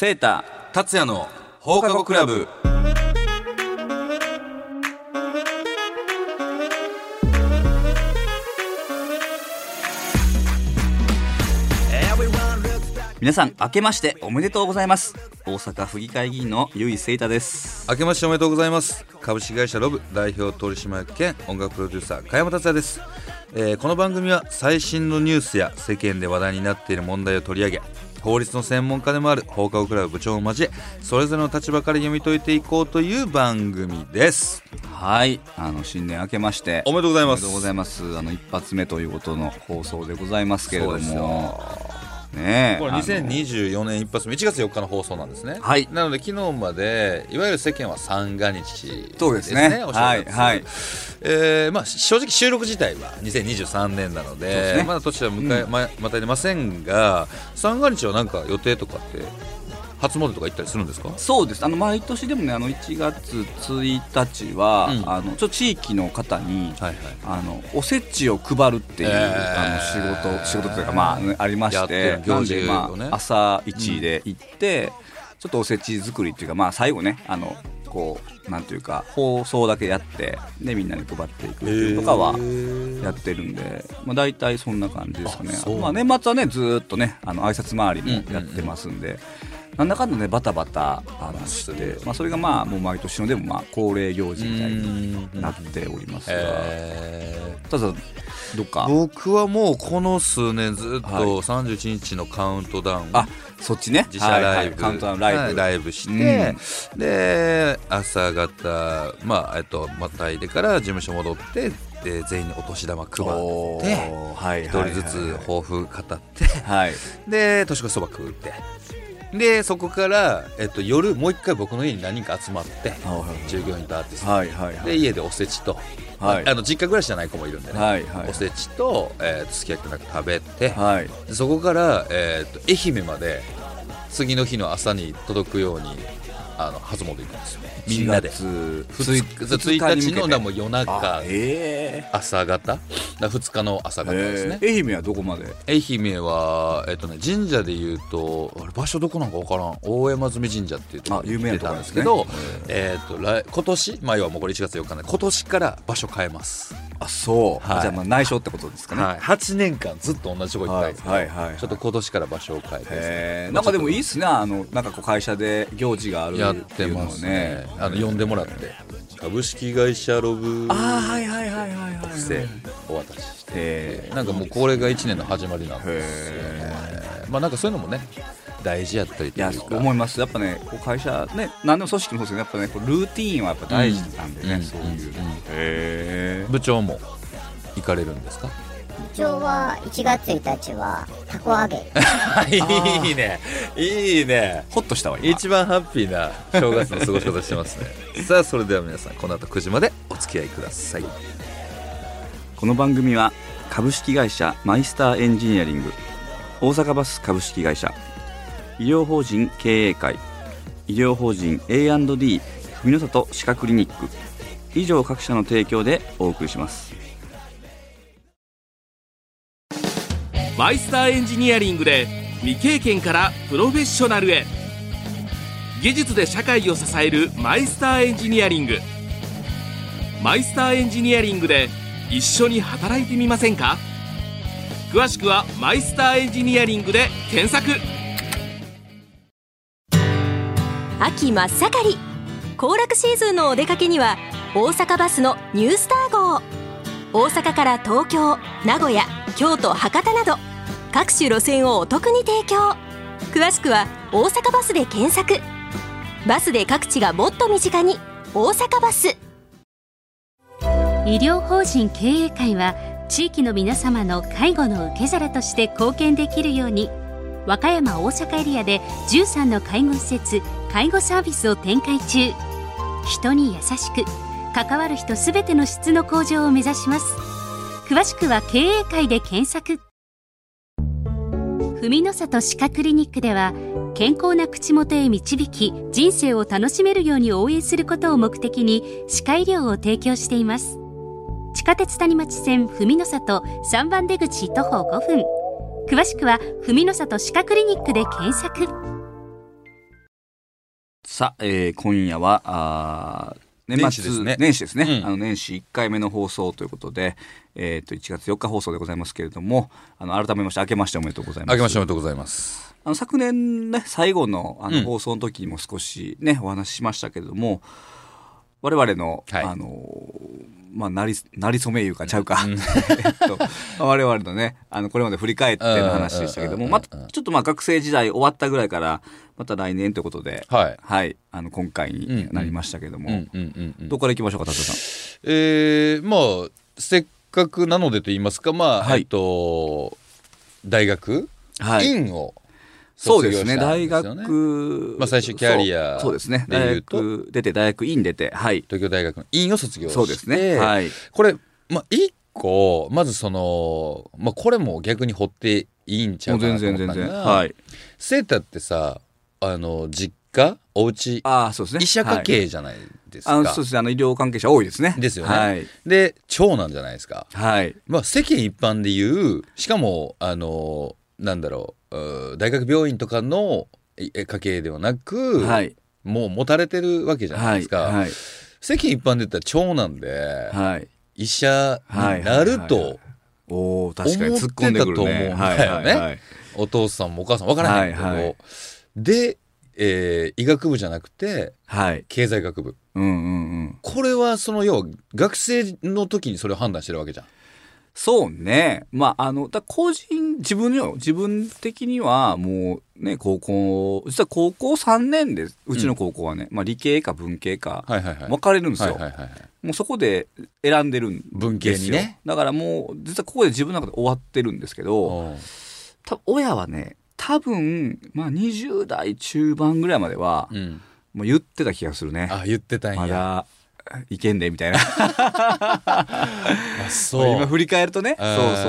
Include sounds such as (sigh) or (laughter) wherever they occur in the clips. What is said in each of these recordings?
セータ達也の放課後クラブ。皆さん明けましておめでとうございます。大阪府議会議員の由井聖太です。明けましておめでとうございます。株式会社ロブ代表取締役兼音楽プロデューサー加山達也です、えーこの番組は最新のニュースや世間で話題になっている問題を取り上げ法律の専門家でもある放課後クラブ部長を交えそれぞれの立場から読み解いていこうという番組です。はい。あの新年明けまして。おめでとうございます。おめでとうございます。あの一発目ということの放送でございますけれども。よね。えこれあの。2024年一発目1月4日の放送なんですね。はい。なので昨日までいわゆる世間は三が日ですそうですね。はいはい。えーまあ、正直収録自体は2023年なのでね。まだ年は迎え、ままたいでませんが三が日はなんか予定とかって初詣とか行ったりするんですか？そうです。あの毎年でもねあの1月1日は、うん。あのちょっと地域の方に、はいはい。あのおせちを配るっていう、えー。あの仕事仕事というかまあねありましてる。行事をねまあ朝一で行って、ちょっとおせち作りっていうかまあ最後ねあのこうなんていうか放送だけやってでみんなに配っていくっていうとかはやってるんで、まあ、大体そんな感じですかね。まあ、年末はねずーっとねあの挨拶回りもやってますんで、なんだかんだねバタバタあのして、まあ、それがまあもう毎年のでもまあ恒例行事みたいになっておりますが、えただどっか？僕はもうこの数年ずっとはい。31日のカウントダウン、あそっちね？自社ライブ、はいはいカウントダウンライブ、はいライブして、で朝方まあえっとまたいでから事務所戻ってで全員にお年玉配おってー。はい。一人ずつ抱負語ってはい。で年越しそば食うってでそこから、えっと、夜もう一回僕の家に何人か集まって従業員とアーティスト。はいはいはい。で家でおせちと、はい。あの実家暮らしじゃない子もいるんでね、はいはいおせちと、えー、すき焼きなんか食べて、はい。でそこから、えー、と愛媛まで次の日の朝に届くようにあの初詣行くんですよみんなで。1 1日のだもう夜中え朝方。だ2日の朝え方ですね、愛媛はどこまで？愛媛は、えっとね、神社でいうとあれ場所どこなんか分からん。大山積神社っていうところあ有名なに出たんですけど、えっと来今年、まあ、要はもうこれ1月4日なんで今年から場所変えます、あそう、はい。じゃあまあ内緒ってことですかね、はい、8年間ずっと同じとこ行ってたんですけど、はいはいはい。ちょっと今年から場所を変えてね。なんかでもいいっすね。あのなんかこう会社で行事があるやっってますね。あの呼んでもらって。株式会社ロブああはいはいはいはいはいお渡しして。へなんかもうこれが1年の始まりなんですよね。えまあなんかそういうのもね大事やったりというか。思います。やっぱねこう会社ね何でも組織もそうですけどやっぱねこうルーティーンはやっぱ大事なんでね、うんそういう、うんへえ部長も行かれるんですか？一応は1月1日はたこ揚げ。(laughs) いいね。いいね。ほっとしたわ今。一番ハッピーな正月の過ごし方してますね。(laughs) さあそれでは皆さんこの後9時までお付き合いください。この番組は株式会社マイスターエンジニアリング。大阪バス株式会社。医療法人経営会。医療法人 A&D 文の里歯科クリニック。以上各社の提供でお送りしますマイスターエンジニアリングで未経験からプロフェッショナルへ。技術で社会を支えるマイスターエンジニアリング。マイスターエンジニアリングで一緒に働いてみませんか？詳しくはマイスターエンジニアリングで検索。秋真っ盛り。行楽シーズンのお出かけには大阪バスのニュースター号。大阪から東京名古屋京都博多など各種路線をお得に提供。詳しくは「大阪バス」で検索。バスで各地がもっと身近に「大阪バス」医療法人経営会は地域の皆様の介護の受け皿として貢献できるように和歌山大阪エリアで13の介護施設介護サービスを展開中。人に優しく関わる人すべての質の向上を目指します。詳しくは経営会で検索。文の里歯科クリニックでは健康な口元へ導き人生を楽しめるように応援することを目的に歯科医療を提供しています。地下鉄谷町線文の里3番出口徒歩5分。詳しくは文の里歯科クリニックで検索。さあ、えー今夜はあ年末年始ですね。年始ですね、うん。あの年始1回目の放送ということで、えー、と1月4日放送でございますけれどもあの改めまして明けましておめでとうございます。あけましておめでとうございます。あの昨年ね最後のあうん。の放送の時にも少しね、お話ししましたけれども我々の、はい。あのまあなりなりそめいうかちゃうか、(laughs) えっと我々のねあのこれまで振り返っての話でしたけどうん。うん。うん。うん。もまたちょっとまあ学生時代終わったぐらいからまた来年ということではい。はいあの今回になりましたけども、どこから行きましょうか達田さん？えー、まあせっかくなのでと言いますかまあ、はい。えっと大学、はい。院をそう卒業したんですね。大学まあ最初キャリアそうですね。大学出て大学院出てはい。東京大学の院を卒業して。そうですね。はい。これまあ一個まずその、まあ、これも逆に掘っていいんちゃもううかな全然全と思ったのが然はい。セータってさあの実家お家ああそうですね。医者家系じゃないですか、あのそうですね。あの医療関係者多いですね。ですよね。はい、で長男じゃないですか。はい、まあ、世間一般で言うしかもあのなんだろう大学病院とかの家系ではなく、はい。もう持たれてるわけじゃないはいですか、はい。世間一般で言ったら長男ではい。医者になるとおお確かに突っ込んでと思うんだよね。はい。はい。はい。お父さんもお母さんも分からないけど、はい。はいで、えー医学部じゃなくてはい。経済学部。うんうんうん。これはその要は学生の時にそれを判断してるわけじゃん。そうね。まああのだ個人自分よ。自分的にはもうね高校実は高校3年でうちの高校はね、まあ、理系か文系か。分かれるんですよ、はいはいはいはい。もうそこで選んでるんですよ。文系にね。だからもう実はここで自分の中で終わってるんですけど、うん。多分親はね多分、まあ、20代中盤ぐらいまでは、うん、もう言ってた気がするね。あ言ってたんや。まだいけんでみたいな。(laughs) あそう。今振り返るとね。そうそうそうそ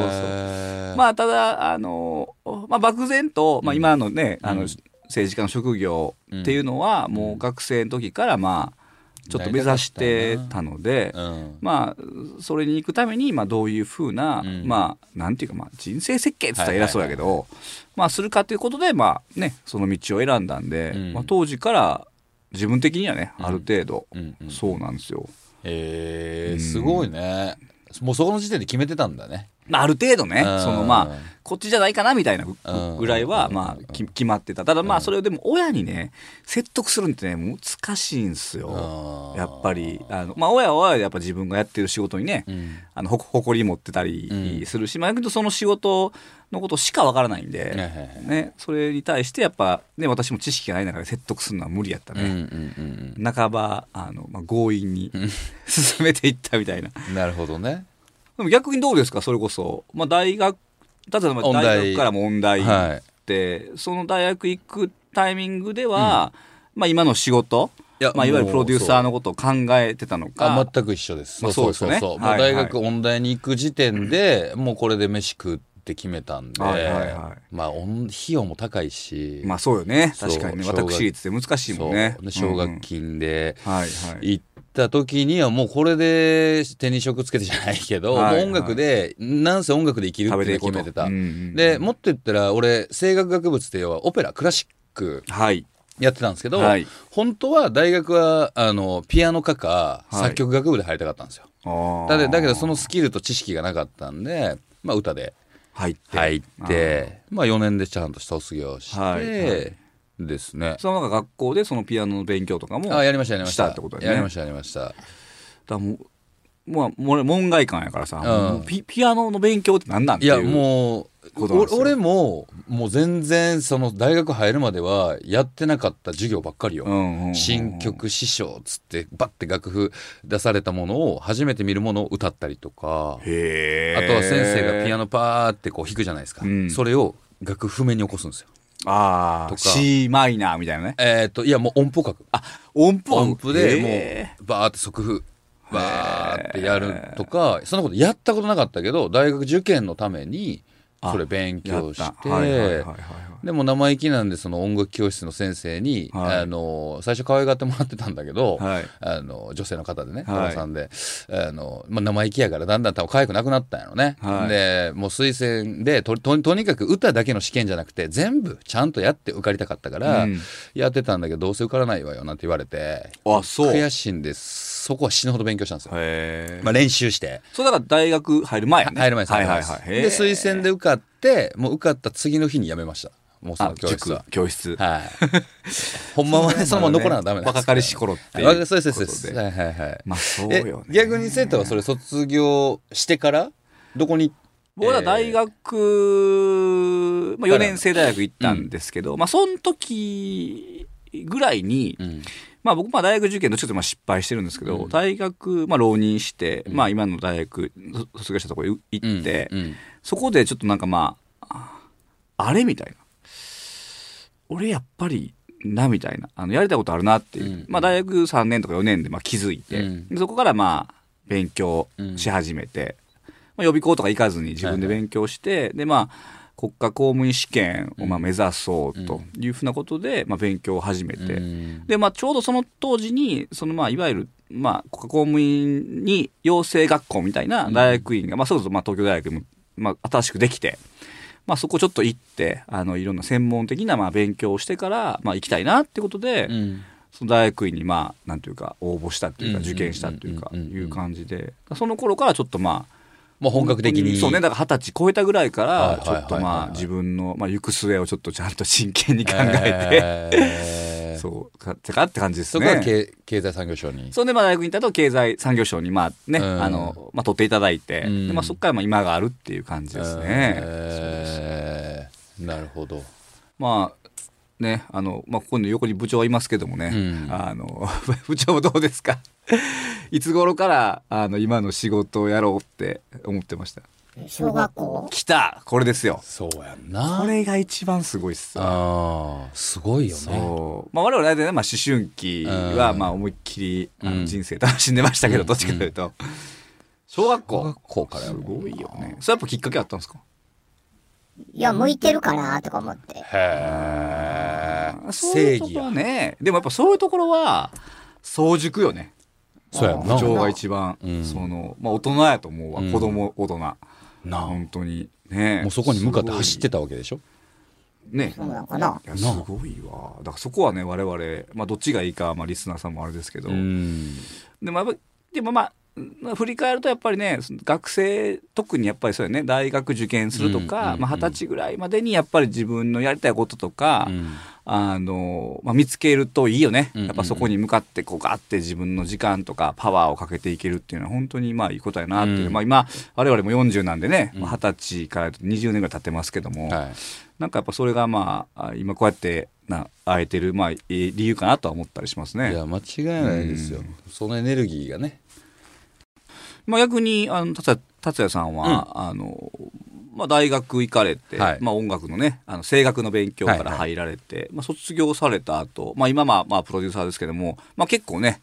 う。まあただあの、まあ、漠然と、まあ、今のね、あのうん。政治家の職業っていうのは、もう学生の時からまあちょっと目指してたので、うん、まあそれに行くために、まあ、どういうふうな、うん。まあなんていうか、まあ、人生設計って言ったら偉そうやけど、はいはいまあするかということでまあねその道を選んだんで、うん。まあ、当時から自分的にはね、うん。ある程度、そうなんですよ。えー、うん。すごいね。もうそこの時点で決めてたんだね。まあ、ある程度ねうん。そのまあこっちじゃないかなみたいなぐらいはうん。まあき決まってた。ただまうん。あそれをでも親にね説得するのってね難しいんですよ。やっぱり。あのまあ親はやっぱ自分がやってる仕事にねうん。あのほ誇り持ってたうりん。するし、まあ、逆に言うとその仕事のことしかわからないんで、ね、それに対してやっぱ、ね、私も知識がない中で説得するのは無理やったね、うん半ばあの、まあ、強引にうん。(laughs) 進めていったみたいな。うん。なるほどね。でも逆にどうですか？それこそ、まあ、大学例えば音大。大学からも音大行はい。って、その大学行くタイミングでは、まあ、今の仕事、いやまあ、いわゆるプロデューサーものことを考えてたのか。全く一緒です。まあそうですよね。そうそう。もう。はい大学音大に行く時点で、もうこれで飯食って決めたんで、はいはいはまあ音費用も高いし、まあそうよね。確かにね。私立って難しいもんね。奨学金でうん。はいはい。行った時にはもうこれで手に職つけてじゃないけど、はい音楽で、なんせ音楽で生きるって決めてた。うんうんでもっと言ったら俺声楽学部って要はオペラクラシックはい。やってたんですけど、はい。本当は大学はあのピアノ科かはい。作曲学部で入りたかったんですよ。だでだけどそのスキルと知識がなかったんで、まあ、歌で入って。入ってまあ、4年でちゃんと卒業して、はいはいですね。そのなんか学校でそのピアノの勉強とかもあやりましたやりました。したってことだよね。やりましたやりました。だからもうまあもう門外漢やからさ、うん。ピピアノの勉強って何なんていういやもうことなんですよ。お俺ももう全然その大学入るまではやってなかった授業ばっかりよ、うんうんうんうん。新曲師匠っつってバッて楽譜出されたものを初めて見るものを歌ったりとか。へあとは先生がピアノノパーってこう弾くじゃないですか、うん。それを楽譜目に起こすんですよああとか。C マイナーみたいなね。えっ、といやもう音符書く。音符？音符でへもうバーって速譜バーってやるとかそんなことやったことなかったけど大学受験のためにそれ勉強した。てでも生意気なんでその音楽教室の先生に、はい。あの最初可愛がってもらってたんだけど、はい。あの女性の方でね、はい。さんであの、まあ、生意気やからだんだん多分可愛くなくなったんやろね、はい。でもう推薦でとととにかく歌だけの試験じゃなくて全部ちゃんとやって受かりたかったから、うん。やってたんだけどどうせ受からないわよなんて言われてあそう。悔しいんです。そこは死ぬほど勉強したんですよ、まあ、練習して。そうだから大学入る前ね。入る前です。はいはいはい。で推薦で受かってもう受かった次の日に辞めましたもうそあの教室塾は教室。はい。(laughs) ほんまはねそのまま残らなダメなんです若かりし頃っていう若そうですそうです。はいはいはい。まあそうえよね。逆に生徒はそれ卒業してからどこに？僕は大学、まあ、4年生大学行ったんですけど、まあその時ぐらいに、うん。まあ僕まあ大学受験のちょっとまあ失敗してるんですけど、うん。大学まあ浪人して、うん。まあ今の大学そ卒業したとこ行って、そこでちょっとなんかまあああれみたいな俺やっぱりなみたいな。あのやりたいことあるなっていう、うん。まあ大学3年とか4年でまあ気づいて、うん。でそこからまあ勉強し始めて、まあ、予備校とか行かずに自分で勉強して、でまあ国家公務員試験をまあ目指そうというふうなことで、まあ、勉強を始めて、うん。でまあちょうどその当時にそのまあいわゆるまあ国家公務員に養成学校みたいな大学院が、まあそれこそまあ東京大学もまあ新しくできて、まあそこちょっと行ってあのいろんな専門的なまあ勉強をしてからまあ行きたいなってことで、うん。その大学院にまあなんていうか応募したっていうかうん受験したっていうかいう感じで。その頃からちょっとまあもう本格的に。そうねだから二十歳超えたぐらいからちょっとまあ自分のまあ行く末をちょっとちゃんと真剣に考ええー。てそう。かってかって感じですそこはね。経経済産業省に。そんでまあ大学に行ったと経済産業省にまあね、うん。あのまあ取っていただいて、うん。でまあそこからまあ今があるっていう感じですね。えー。なるほど。まあねあのまあここの横に部長はいますけどもね、うん。あの (laughs) 部長もどうですか？(laughs) いつ頃からあの今の仕事をやろうって思ってました？小学校？来た。これですよ。そうやんな。これが一番すごいっすわ。ああすごいよね。そう。まあ我々大体ね、まあ、思春期はうん。まあ思いっきりあうん。の人生楽しんでましたけど、うん。どっちかというと、小学小校学校からやするごいよね。それやっぱきっかけあったんですか？いや、向いてるかなとか思って。へえそういうところはね。でもやっぱそういうところは早熟よね。そうやんな。部長が一番、うん。そのまあ大人やと思うわ、うん。子供大人なあ。本当に。ね。もうそこに向かって走ってたわけでしょ？ね。そうなのかな？いやすごいわ。だからそこはね我々、まあ、どっちがいいかはまあリスナーさんもあれですけど、うん。でもやっぱでもまあまあ振り返るとやっぱりね学生特にやっぱりそうよね。大学受験するとうんうんかうん。まあ二十歳ぐらいまでにやっぱり自分のやりたいこととか、うん。あのまあ、見つけるといいよね、やっぱそこに向かってこうガーって自分の時間とかパワーをかけていけるっていうのは本当にまあいいことやなっていう、うん。まあ、今我々も40なんでね二十、歳から20年ぐらい経ってますけども、はい。なんかやっぱそれがまああ今こうやってな会えてる、まあ、理由かなとは思ったりしますね。いや間違いないですよ。うん。そのエネルギーがねまあ、逆にあの達也達也さんは、あのまあ、大学行かれて、はい。まあ、音楽のねあの声楽の勉強から入られて、まあ、卒業された後、まあ今まあまあプロデューサーですけども、まあ、結構ね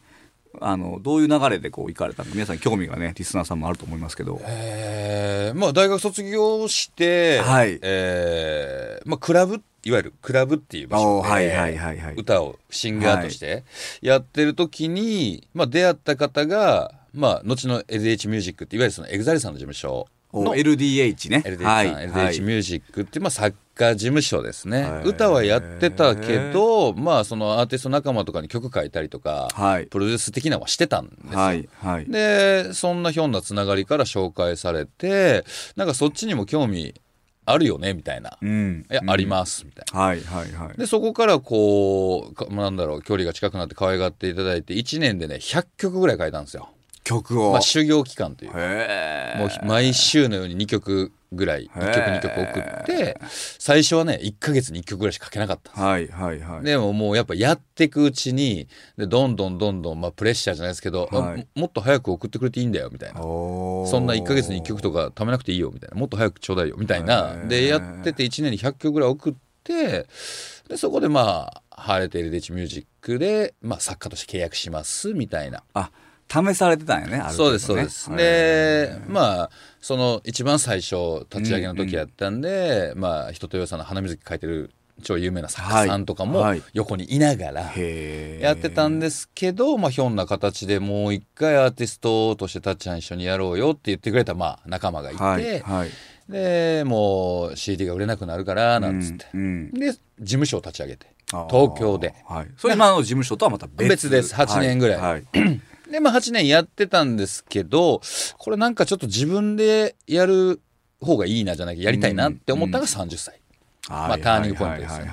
あのどういう流れでこう行かれたのか皆さん興味がねリスナーさんもあると思いますけど。えー。まあ大学卒業して、はい。えーまあ、クラブいわゆるクラブっていう場所で、おーはいはいはいはい。歌をシンガーとしてやってる時に、まあ、出会った方が、まあ、後の LDH ミュージックっていわゆるその EXILE さんの事務所。のお LDH ね。LDH さん、はい LDH MUSIC っていう、まあ、作家事務所ですね、はい。歌はやってたけど、まあ、そのアーティスト仲間とかに曲書いたりとか、はい。プロデュース的なのはしてたんですよ、はいはい。でそんなひょんなつながりから紹介されてなんかそっちにも興味あるよねみたいな「うん。いや、あります」みたいな。はいはいはい。でそこからこうかなんだろう距離が近くなって可愛がっていただいて1年でね100曲ぐらい書いたんですよ、曲を、まあ、修行期間という。かもう毎週のように2曲ぐらいへ1曲2曲送って最初はね1ヶ月に1曲ぐらいしか書けなかったんです。はいはいはい。でももうやっぱやっていくうちにでどんどんどんどん、まあ、プレッシャーじゃないですけど、はい。あもっと早く送ってくれていいんだよみたいな。そんな1ヶ月に1曲とか貯めなくていいよみたいな。もっと早くちょうだいよみたいな。でやってて1年に100曲ぐらい送ってでそこでまあ晴れて LDH ミュージックで、まあ、作家として契約しますみたいな。あ試されてたんやねそうですそうです、でまあその一番最初立ち上げの時やったんで、まあ人とよさんの花水木書いてる超有名な作家さんとかもはい横にいながらやってたんですけど、まあ、ひょんな形でもう一回アーティストとしてたっちゃん一緒にやろうよって言ってくれた、まあ、仲間がいて、はいはい。でもう CD が売れなくなるからなんつって、うんうん。で事務所を立ち上げて東京で。はい。それ今の事務所とはまた別。別です。8年ぐらい。はいで、まあ、8年やってたんですけどこれなんかちょっと自分でやる方がいいなじゃなきゃやりたいなって思ったのが30歳、はい。まあターニングポイントですね。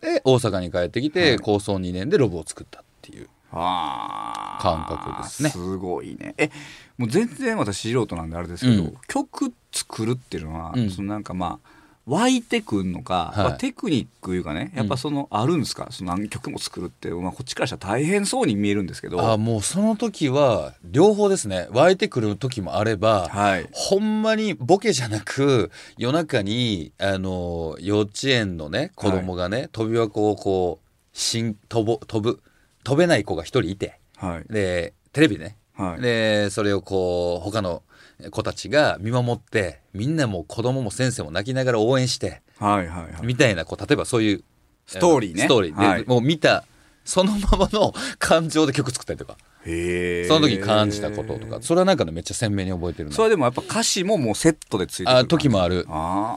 で大阪に帰ってきて、はい。構想2年でロブを作ったっていう感覚ですね。すごいね。えもう全然私素人なんであれですけど、うん。曲作るっていうのは、うん。そのなんかまあ湧いてくんのか、はい。まあテクニックいうかねやっぱその、あるんですか？その何曲も作るって、まあ、こっちからしたら大変そうに見えるんですけど。あもうその時は両方ですね。湧いてくる時もあれば、はい。ほんまにボケじゃなく夜中にあの幼稚園のね子供がね、飛び箱をこうしん飛ぼ飛ぶ飛べない子が一人いて。はい。でテレビね、はい。でそれをこう他の子たちが見守ってみんなもう子供も先生も泣きながら応援してはいはいはい。みたいなこう例えばそういうストーリーね。ストーリーで、はい。もう見たそのままの感情で曲作ったりとか。その時感じたこととか。それはなんかねめっちゃ鮮明に覚えてるな。それでもやっぱ歌詞ももうセットでついてくるあ時もある。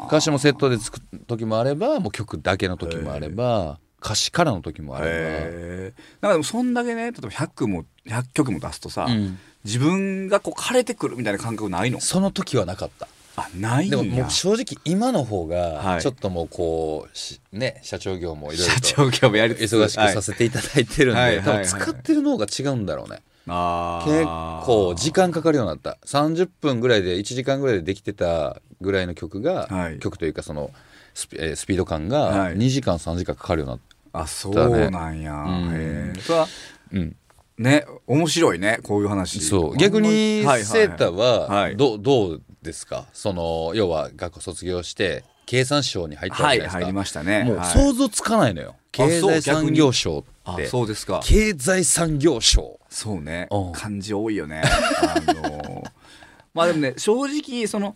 歌詞もセットで作る時もあればもう曲だけの時もあれば歌詞からの時もあれへー。なんかでもそんだけね例えば100も100曲も出すとさ、ば、うん自分がこう枯れてくるみたいな感覚ないの？その時はなかった。あないんでやももう正直今の方はい。がちょっともうこうしね社長業もいろいろ社と長業もやりつつ忙しくさせていただいてるんで、はい。はいはい。多分使ってる脳が違うんだろうね、あ結ー構時間かかるようになった。30分ぐらいで1時間ぐらいでできてたぐらいの曲が、はい。曲というかそのスピ,えー、スピード感はがい。2時間3時間かかるようになっあそうなんや、うん。へー。それはた、うん、ね面白いねこういう話。そう。逆にはいはいはい。セータははい。ど,、どうですか？その要は学校卒業して経産省に入ったじゃないですか、入りましたね。もうはい。想像つかないのよ、経そう済産業省あって。そうですか。経済産業省。そうね。うん。漢字多いよね。あのー。(laughs) まあでもね正直その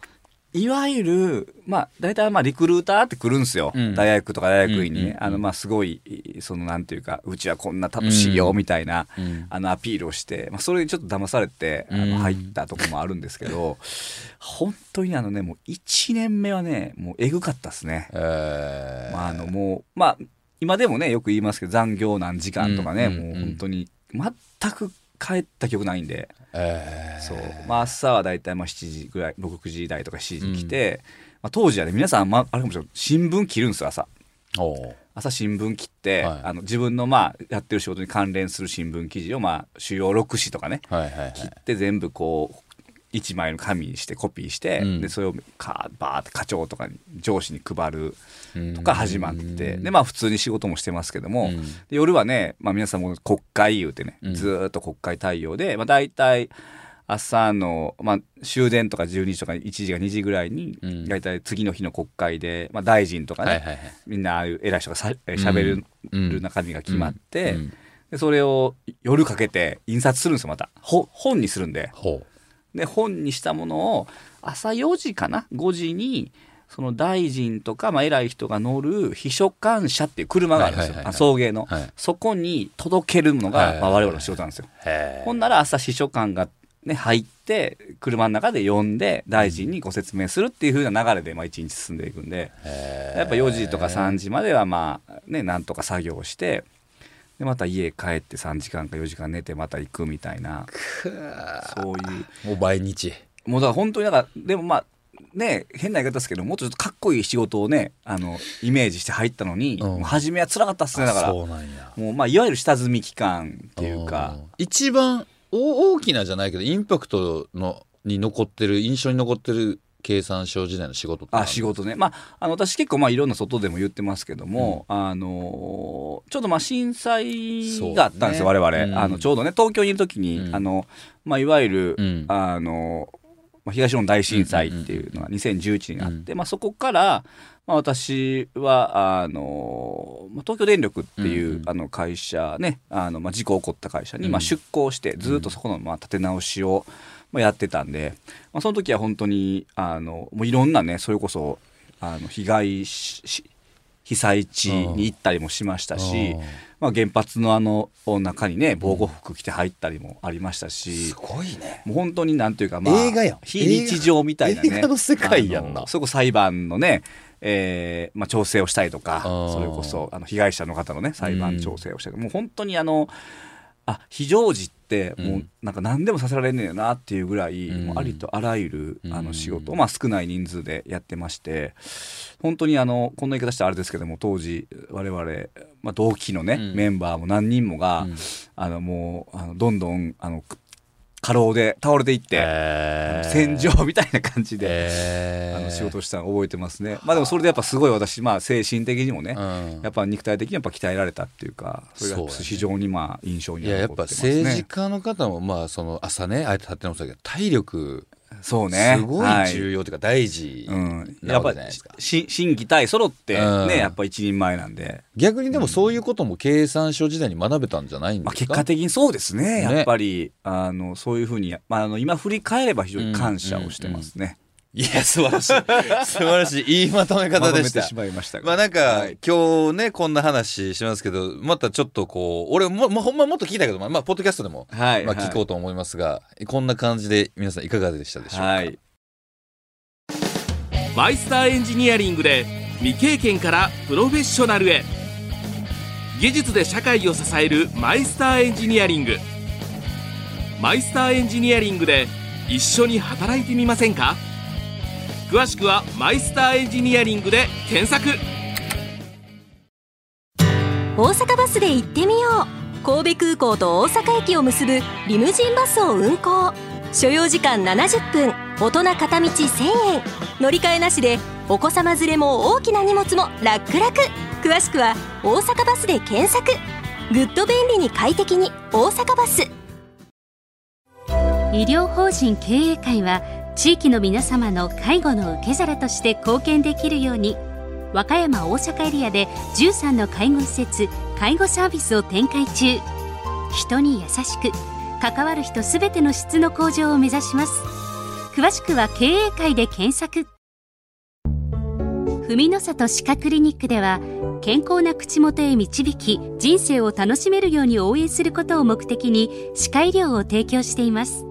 いわゆるまあ大体まあリクルーターって来るんですよ、うん。大学とか大学院に。ね、うんうんうん。あのまあすごいそのなんていうかうちはこんな楽しいよみたいな、うん。あのアピールをして、まあ、それにちょっと騙されてあうん。の入ったとこもあるんですけど、(laughs) 本当にあのねもう1年目はねもうえぐかったですね。えー。まあ、あのもうまあ今でもねよく言いますけど残業何時間とかね、うんうんうん。もう本当に全く帰った記憶ないんで、えー。そう。まあ、朝は大体まあ7時ぐらい6時台とか7時に来て、まあ、当時はね皆さん、まあ、あれかもしれない。新聞切るんですよ朝。朝新聞切って、はい。あの自分のまあやってる仕事に関連する新聞記事をまあ主要6紙とかねはいはいはい。切って全部こう1枚の紙にしてコピーして、うん。でそれをかバーって課長とかに上司に配るうん。とか始まって、でまあ普通に仕事もしてますけども、夜はね、まあ、皆さんも国会言うてね、うん。ずーっと国会対応で、まあ、大体朝の、まあ、終電とか12時とか1時か2時ぐらいに、うん。大体次の日の国会で、まあ、大臣とかね、みんなああいう偉い人がさしゃべるうん。中身が決まって、うん。でそれを夜かけて印刷するんですよまた。ほ本にするんで。ほで本にしたものを朝4時かな？5時にその大臣とか、まあ、偉い人が乗る秘書官車っていう車があるんですよ、送迎の、はい。そこに届けるのが、まあ、我々の仕事なんですよ、ほんなら朝秘書官が、ね、入って車の中で呼んで大臣にご説明するっていう風な流れで、まあ、1日進んでいくんで。えやっぱ4時とか3時まではまあねなんとか作業してでまた家帰って3時間か4時間寝てまた行くみたいな。そういう。もう毎日。もうだから本当にだからでもまあね変な言い方ですけどもうちょっとかっこいい仕事をねあのイメージして入ったのに、うん。初めは辛かったっすねだから。そうなんや。もうまあいわゆる下積み期間っていうか。ん。一番お大きなじゃないけどインパクトのに残ってる印象に残ってる経産省時代の仕事あ仕事ね。まああの私結構まあいろんな外でも言ってますけども、あのちょうどまあ震災があったんですよ、ね。我々、うん。あのちょうどね東京にいる時に、うん。あのまあいわゆる、うん。あのまあ東日本大震災っていうのが2011年にあって、まあ、そこから、まあ、私はあのまあ東京電力っていう、うんあの会社ねあの、まあ、事故起こった会社に、うん。まあ、出向してずっとそこの、まあ、立て直しを、まあ、やってたんで、まあ、その時は本当にあのもういろんなねそれこそあの被害被災地に行ったりもしましたしうん、まあ、原発のあの中にね防護服着て入ったりもありましたしす。ごいね。もう本当になんていうか、まあ、映画やん。非日常みたいなね。映画の世界やんな。それこそ裁判のね、えーまあ、調整をしたりとかそれこそあの被害者の方のね裁判調整をしたり、もう本当にあのあ非常時ってもうなんか何でもさせられんねんよなっていうぐらい、うん。もうありとあらゆるあうん。の仕事を、まあ、少ない人数でやってまして本当にあのこんな言い方したらあれですけども当時我々、まあ、同期のね、うん。メンバーも何人もが、うん。あのもうあのどんどんあの過労で倒れていって、えー戦場みたいな感じで、えーあの仕事をしたのを覚えてますね。まあでもそれでやっぱすごい私、まあ精神的にもね、うんやっぱ肉体的にやっぱ鍛えられたっていうか、それが非常にまあ印象にいややっぱ残ってますね。政治家の方もまあその朝ねあえて立ってましたけど体力そうね。すごい重要というか大事うん、なやっぱわけじゃないですか。し心技体揃ってうん。ね、やっぱ一人前なんで、逆にでもそういうことも経産省時代に学べたんじゃないんまあ、ですか、結果的にそうですね、ね。やっぱりあのそういうふうに、まあ、あの今振り返れば非常に感謝をしてますね。いや素晴らしい。素晴らしい。(laughs) いいまとめ方でした。まとめてしまいましたがまあなんか、はい。今日ねこんな話しますけどまたちょっとこう俺ももほんまもっと聞きたいけどまあ、まあ、ポッドキャストでも、はい、まあ、聞こうと思いますが、こんな感じで皆さんいかがでしたでしょうか、はい。マイスターエンジニアリングで未経験からプロフェッショナルへ。技術で社会を支えるマイスターエンジニアリング。マイスターエンジニアリングで一緒に働いてみませんか？詳しくはマイスターエンジニアリングで検索。大阪バスで行ってみよう。神戸空港と大阪駅を結ぶリムジンバスを運行。所要時間70分。大人片道1000円。乗り換えなしでお子様連れも大きな荷物も楽々。詳しくは大阪バスで検索。ぐっと便利に快適に大阪バス。医療法人経営会は地域の皆様の介護の受け皿として貢献できるように和歌山大阪エリアで13の介護施設介護サービスを展開中。人に優しく関わる人すべての質の向上を目指します。詳しくは経営会で検索。文の里歯科クリニックでは健康な口元へ導き人生を楽しめるように応援することを目的に歯科医療を提供しています。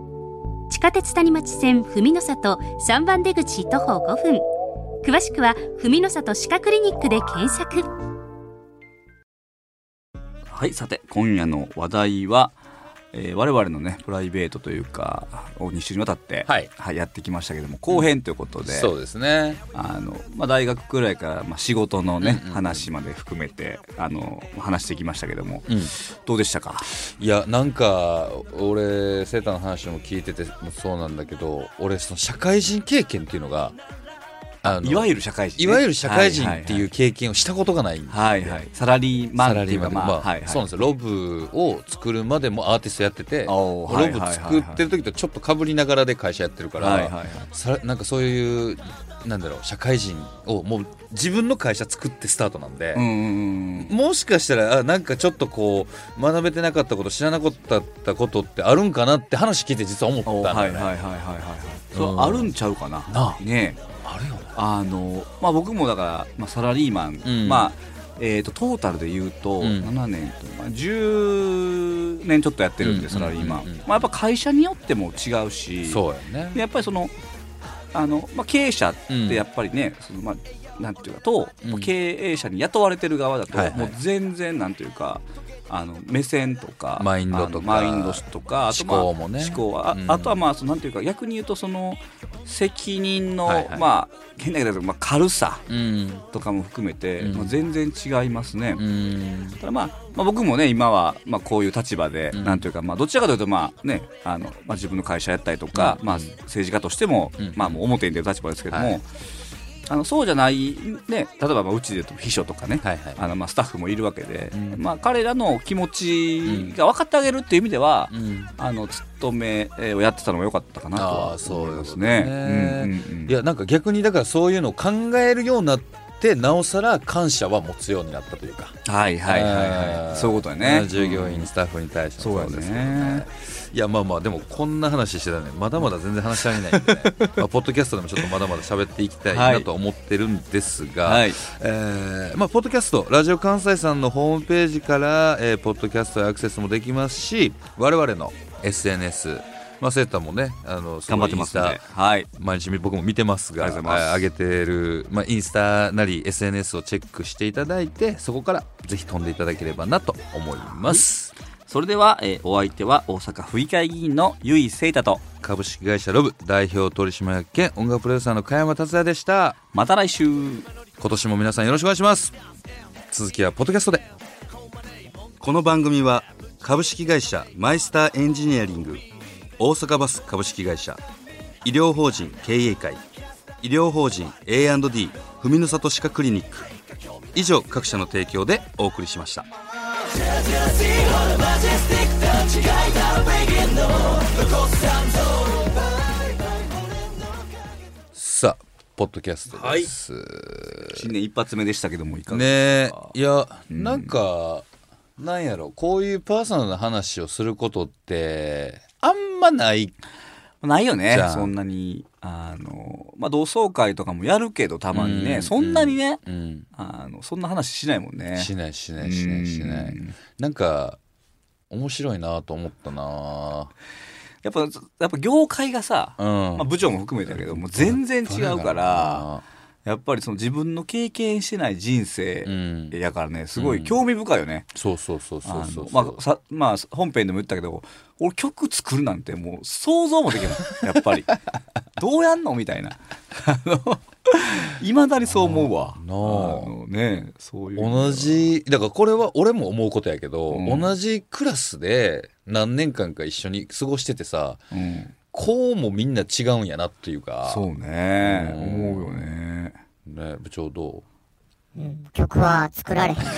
地下鉄谷町線文の里3番出口徒歩5分。詳しくは文の里歯科クリニックで検索。はい、さて今夜の話題は、えー我々のねプライベートというかを2週にわたって、はい。やってきましたけども後編ということで、そうですね。あのまあ、大学くらいから、まあ、仕事のね、うんうんうん。話まで含めてあの話してきましたけどもうん。どうでしたか？いやなんか俺セーターの話も聞いててもそうなんだけど俺その社会人経験っていうのがいわゆる社会人ね、いわゆる社会人はいっていう経験をしたことがない。んではいはい、はいサラリーマンっていうかまあ、まあはいはい、そうなんですよ。ロブを作るまでもアーティストやっててロブはいはいはい作ってる時とちょっとかぶりながらで会社やってるから、はいはいはい。さなんかそういうなんだろう社会人をもう自分の会社作ってスタートなんで、うんうんうんもしかしたらあなんかちょっとこう学べてなかったこと知らなかったことってあるんかなって話聞いて実は思ったんおだよね、あるんちゃうかな。なあ。ねあるよねあのまあ僕もだから、まあ、サラリーマン、うん。まあえー、とトータルで言うと、うん。7年と、まあ、10年ちょっとやってるんで、うんサラリーマン、うんうんうん。まあ、やっぱ会社によっても違うしそうやね。でやっぱりそのあの、まあ、経営者ってやっぱりね、そのまあ、なんていうかと、うん。経営者に雇われてる側だと、もう全然なんていうかあの目線とかマインドとかマインドとかあとまあ思考もね。思考はあ,、うん。あとはまあそのなんていうか逆に言うとその責任の、はいはい。まあ変な言い方だけどまあ、軽さうん。とかも含めて、うん。まあ、全然違いますね。うん。ただまあ、まあ、僕もね今はまあこういう立場で、うん。なんというかまあどちらかというとまあねあの、まあ、自分の会社やったりとか、うん。まあ、政治家としても、うん。まあもう表に出る立場ですけども、はいあのそうじゃないね例えばまあうちでと秘書とかね、はいはい。あのまあスタッフもいるわけで、うん。まあ彼らの気持ちが分かってあげるっていう意味では、うん。あの勤めをやってたのが良かったかなとあはーそう思いますね。いやなんか逆にだからそういうのを考えるようになっってなおさら感謝は持つようになったというか。はいはいはいはい。そういうことやね。従業員スタッフに対してもそうやですけどね。いやまあまあでもこんな話してたらねまだまだ全然話し足りないんでね。(laughs) まあポッドキャストでもちょっとまだまだ喋っていきたいはない。と思ってるんですが、はい。えーまあ、ポッドキャストラジオ関西さんのホームページから、えーポッドキャストへアクセスもできますし我々の SNS まあ、セーターもねあのす頑張ってますんで。インスタはい。毎日僕も見てますがありがとうございます。はい上げてる、まあ、インスタなり SNS をチェックしていただいてそこからぜひ飛んでいただければなと思います、それでは、えーお相手は大阪府議会議員の由井聖太と株式会社ロブ代表取締役兼音楽プロデューサーの加山達也でした。また来週。今年も皆さんよろしくお願いします。続きはポッドキャストで。この番組は株式会社マイスターエンジニアリング大阪バス株式会社医療法人経営会医療法人 A&D 文の里歯科クリニック。以上各社の提供でお送りしました。さあポッドキャストです、新年一発目でしたけどもいかがですか？いや、なんかなんやろこういうパーソナルな話をすることってあんまない。ないよねそんなに。あのまあ同窓会とかもやるけどたまにね、うんそんなにね、うんあのそんな話しないもんね。しないしないしないしないうん。なんか面白いなと思ったな。やっぱやっぱ業界がさ、うん、まあ、部長も含めたけどもう全然違うからやっぱりその自分の経験してない人生うん。やからねすごい興味深いよね、そうそうそうそうあそう。のまあさまあ本編でも言ったけど俺曲作るなんてもう想像もできない。やっぱり。(laughs) どうやんのみたいな。いまだにそう思うわ。なあ。のねそういう同じだからこれは俺も思うことやけど、うん。同じクラスで何年間か一緒に過ごしててさうん、こうもみんな違うんやなっていうか。そうね。うん思うよね。ね部長どう？ん曲は作られへん。う (laughs)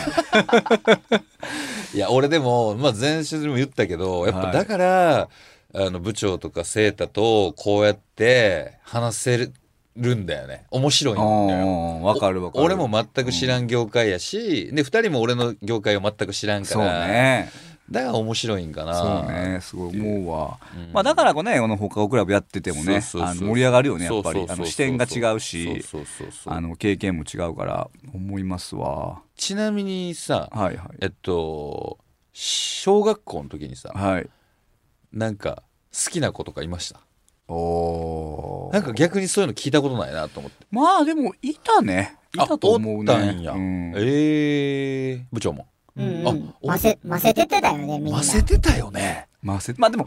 いや俺でも、まあ、前週でも言ったけどやっはい。ぱだから、あの部長とかセータとこうやって話せるんだよね。面白いんだよ。うんわかるわかる。俺も全く知らん業界やし、で2人も俺の業界を全く知らんかそうら、ねだから面白いんかな。そうねすごい思うわ、うん。まあだからこうねこの放課後クラブやっててもね盛り上がるよねやっぱり。視点が違うし経験も違うから思いますわ。ちなみにさはいはい。えっと小学校の時にさはい。なんか好きな子とかいました？おー。なんか逆にそういうの聞いたことないなと思って。まあでもいたね。いたと思うね。あおったんや、うん。ええ部長も？うんあうん。ませ、ませててたよね、みんな。ませてたよね。ませまあでも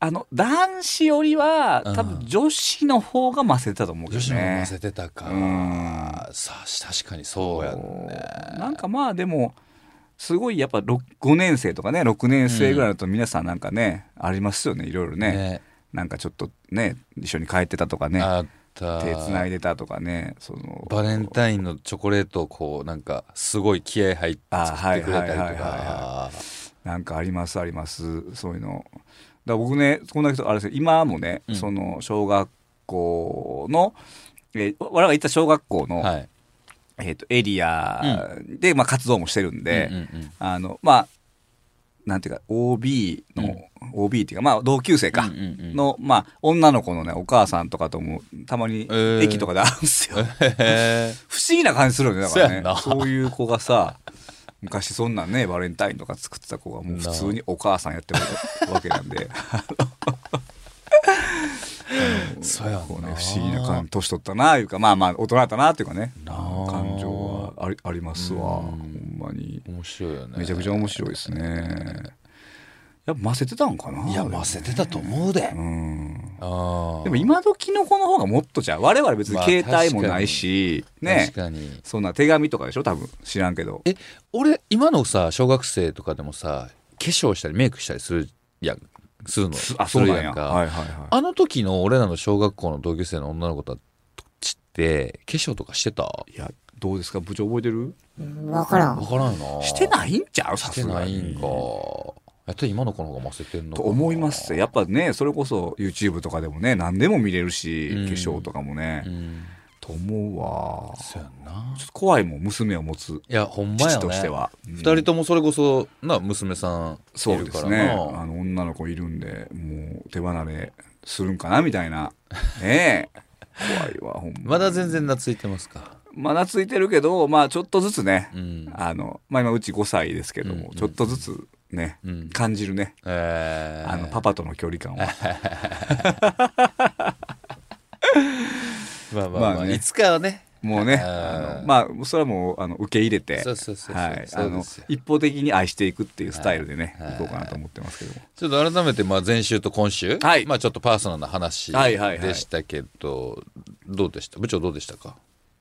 あの男子よりはうん。多分女子の方がませてたと思うけ女どね。子もませてたか。うん。さあ確かにそうやんね。なんかまあでもすごいやっぱろ5年生とかね6年生ぐらいだと皆さんなんかね、ありますよねいろいろね。ね。なんかちょっとね一緒に帰ってたとかねた。手つないでたとかねその。バレンタインのチョコレートをこうなんかすごい気合入ってあ作ってくれたりとか。なんかありますあります。そういうの。だ僕ねこんだけあれですよ今もね、うん。その小学校の、えー我々が行った小学校の、はい。えー、とエリアで、まあ、活動もしてるんで、うんうんうん。あのまあなんていうか OB の、OB っていうかまあ同級生か、のまあ女の子のねお母さんとかともたまにえー。駅とかで会うんですよ、へ (laughs) 不思議な感じするよねだからね。そういう子がさ昔そんなんねバレンタインとか作ってた子がもう普通にお母さんやってるわけなんで。え (laughs) そうやこうね不思議な感じ年取ったないうかまあまあ大人だったなっていうかね。感情はありありますわ。うんほんまに。面白いよね。めちゃくちゃ面白いですね。やっぱませてたんかないやませてたと思うで。うん。ああでも今時の子の方がもっとじゃあ我々別にまあ携帯もないし、ね。確かに。そんな手紙とかでしょ多分。知らんけど。え俺今のさ小学生とかでもさ化粧したりメイクしたりするやん。するの。あそうなんや。んか、はいはいはい。あの時の俺らの小学校の同級生の女の子たちって化粧とかしてた？いやどうですか？部長覚えてる？うんわからん。分。からんよな。してないんちゃう？さしてすがにないんか。やったら今の子の方がませてんのと思いますやっぱねそれこそ YouTube とかでもね何でも見れるし、うん。化粧とかもね、うん。と思うわ。そうやんな。ちょっと怖いもん娘を持つ。いやほんまやね。父としては、うん。二人ともそれこそな娘さんそいうるからですねな。あの女の子いるんでもう手離れするんかなみたいな。ねえ (laughs) 怖いわほんままだ全然懐いてますか？まだついてるけどまあちょっとずつね、うん。あのまあ今うち5歳ですけども、うんちょっとずつね、うん。感じるね。えー、あのパパとの距離感は (laughs) まあまあまあ、まあね。いつかはねもうねあまあそれはもうあの受け入れてはい。あの一方的に愛していくっていうスタイルでね、はい。い、こうかなと思ってますけども。ちょっと改めてまあ前週と今週、はい。まあちょっとパーソナルな話はいはいはい。でしたけど、どうでした？部長どうでしたか？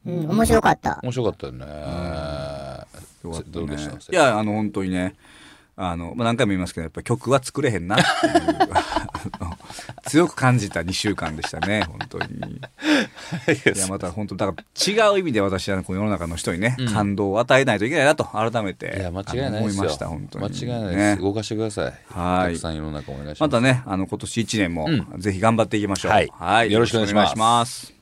うん、面白かった。面白かったよね、よかったね。どうでした？いやあの本当にねあの、まあ、何回も言いますけどやっぱ曲は作れへんなっていう。(laughs) 強く感じた2週間でしたね本当に。い。やまた本当だから違う意味で私はこの世の中の人にね、うん。感動を与えないといけないなと改めて。いや間違いない思いました本当に。間違いないです、ね。動かしてください。はい。たくさん世の中お願いします。またねあの今年1年もうぜひ頑張っていきましょう、はい。よろしくお願いします。よろしくお願いします